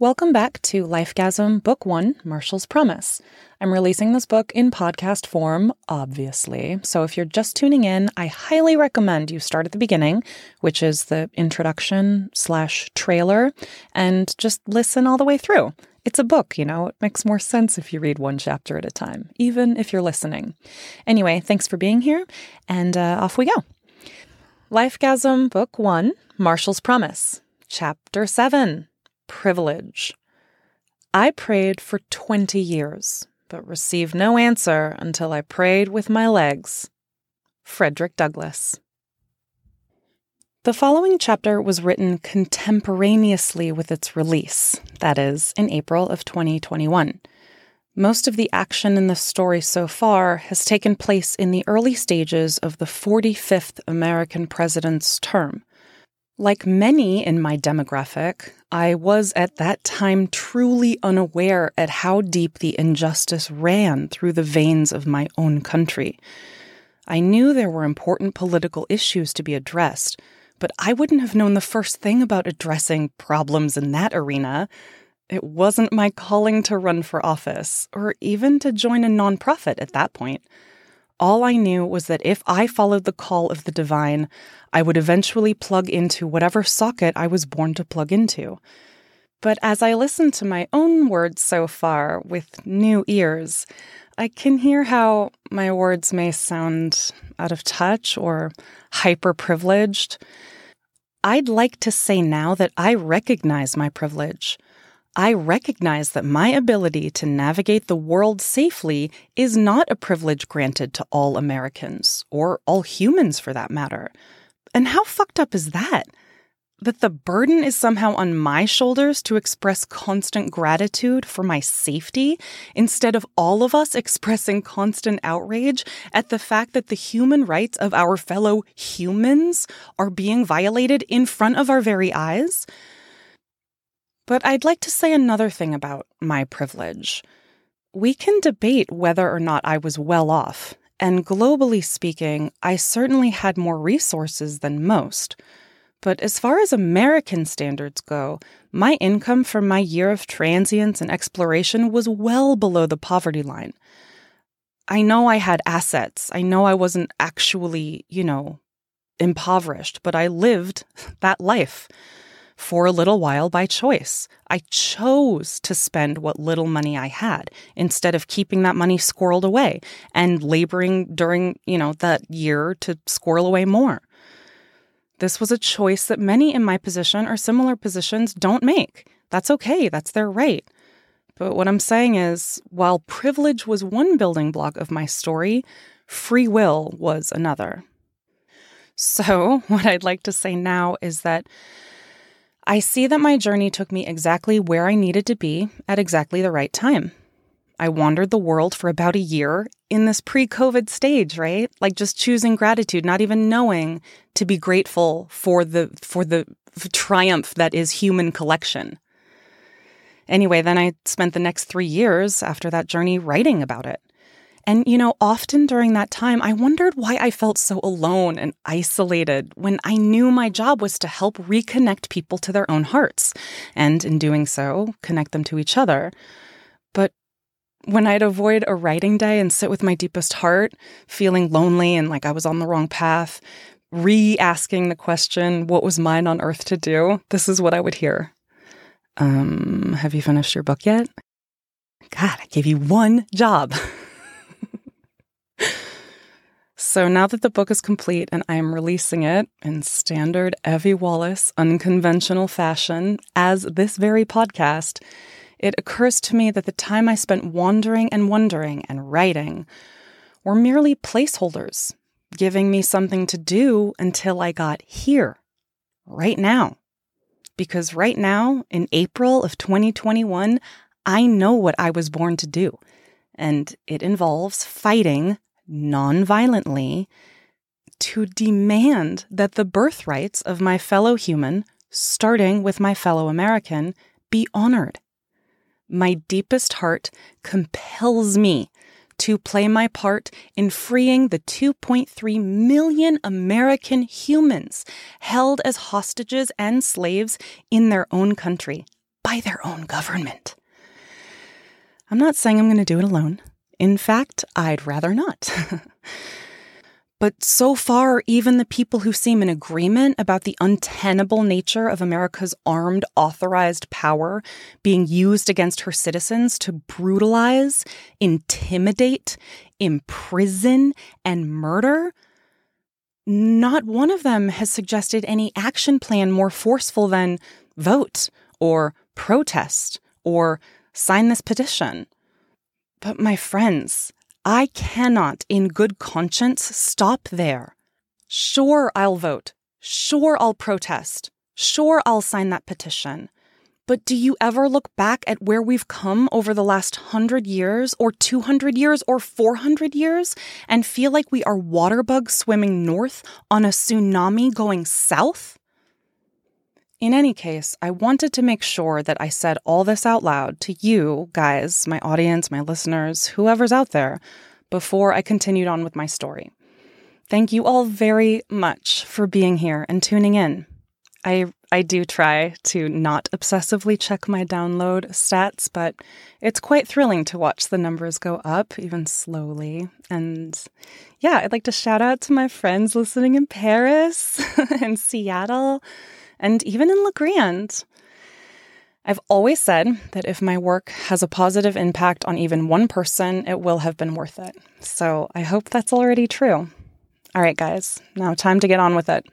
Welcome back to Lifegasm Book One Marshall's Promise. I'm releasing this book in podcast form, obviously. So if you're just tuning in, I highly recommend you start at the beginning, which is the introduction slash trailer, and just listen all the way through. It's a book, you know, it makes more sense if you read one chapter at a time, even if you're listening. Anyway, thanks for being here, and uh, off we go. Lifegasm Book One Marshall's Promise, Chapter 7 privilege. I prayed for 20 years, but received no answer until I prayed with my legs. Frederick Douglass. The following chapter was written contemporaneously with its release, that is, in April of 2021. Most of the action in the story so far has taken place in the early stages of the 45th American president's term. Like many in my demographic, I was at that time truly unaware at how deep the injustice ran through the veins of my own country. I knew there were important political issues to be addressed, but I wouldn't have known the first thing about addressing problems in that arena. It wasn't my calling to run for office, or even to join a nonprofit at that point. All I knew was that if I followed the call of the divine, I would eventually plug into whatever socket I was born to plug into. But as I listen to my own words so far with new ears, I can hear how my words may sound out of touch or hyper privileged. I'd like to say now that I recognize my privilege. I recognize that my ability to navigate the world safely is not a privilege granted to all Americans, or all humans for that matter. And how fucked up is that? That the burden is somehow on my shoulders to express constant gratitude for my safety instead of all of us expressing constant outrage at the fact that the human rights of our fellow humans are being violated in front of our very eyes? But I'd like to say another thing about my privilege. We can debate whether or not I was well off, and globally speaking, I certainly had more resources than most. But as far as American standards go, my income from my year of transience and exploration was well below the poverty line. I know I had assets. I know I wasn't actually, you know, impoverished, but I lived that life for a little while by choice. I chose to spend what little money I had instead of keeping that money squirreled away and laboring during, you know, that year to squirrel away more. This was a choice that many in my position or similar positions don't make. That's okay, that's their right. But what I'm saying is, while privilege was one building block of my story, free will was another. So, what I'd like to say now is that I see that my journey took me exactly where I needed to be at exactly the right time. I wandered the world for about a year in this pre COVID stage, right? Like just choosing gratitude, not even knowing to be grateful for the, for the triumph that is human collection. Anyway, then I spent the next three years after that journey writing about it. And, you know, often during that time, I wondered why I felt so alone and isolated when I knew my job was to help reconnect people to their own hearts, and in doing so, connect them to each other. But when I'd avoid a writing day and sit with my deepest heart, feeling lonely and like I was on the wrong path, re asking the question, what was mine on earth to do? This is what I would hear. Um, have you finished your book yet? God, I gave you one job. So now that the book is complete and I am releasing it in standard Evie Wallace unconventional fashion as this very podcast, it occurs to me that the time I spent wandering and wondering and writing were merely placeholders, giving me something to do until I got here, right now. Because right now, in April of 2021, I know what I was born to do, and it involves fighting nonviolently to demand that the birthrights of my fellow human, starting with my fellow American, be honored. My deepest heart compels me to play my part in freeing the 2.3 million American humans held as hostages and slaves in their own country, by their own government. I'm not saying I'm going to do it alone. In fact, I'd rather not. but so far, even the people who seem in agreement about the untenable nature of America's armed, authorized power being used against her citizens to brutalize, intimidate, imprison, and murder, not one of them has suggested any action plan more forceful than vote or protest or sign this petition. But my friends, I cannot, in good conscience, stop there. Sure, I'll vote. Sure, I'll protest. Sure, I'll sign that petition. But do you ever look back at where we've come over the last hundred years, or 200 years, or 400 years, and feel like we are water bugs swimming north on a tsunami going south? In any case, I wanted to make sure that I said all this out loud to you guys, my audience, my listeners, whoever's out there, before I continued on with my story. Thank you all very much for being here and tuning in. I I do try to not obsessively check my download stats, but it's quite thrilling to watch the numbers go up even slowly. And yeah, I'd like to shout out to my friends listening in Paris and Seattle and even in La Grande. I've always said that if my work has a positive impact on even one person, it will have been worth it. So I hope that's already true. All right, guys, now time to get on with it.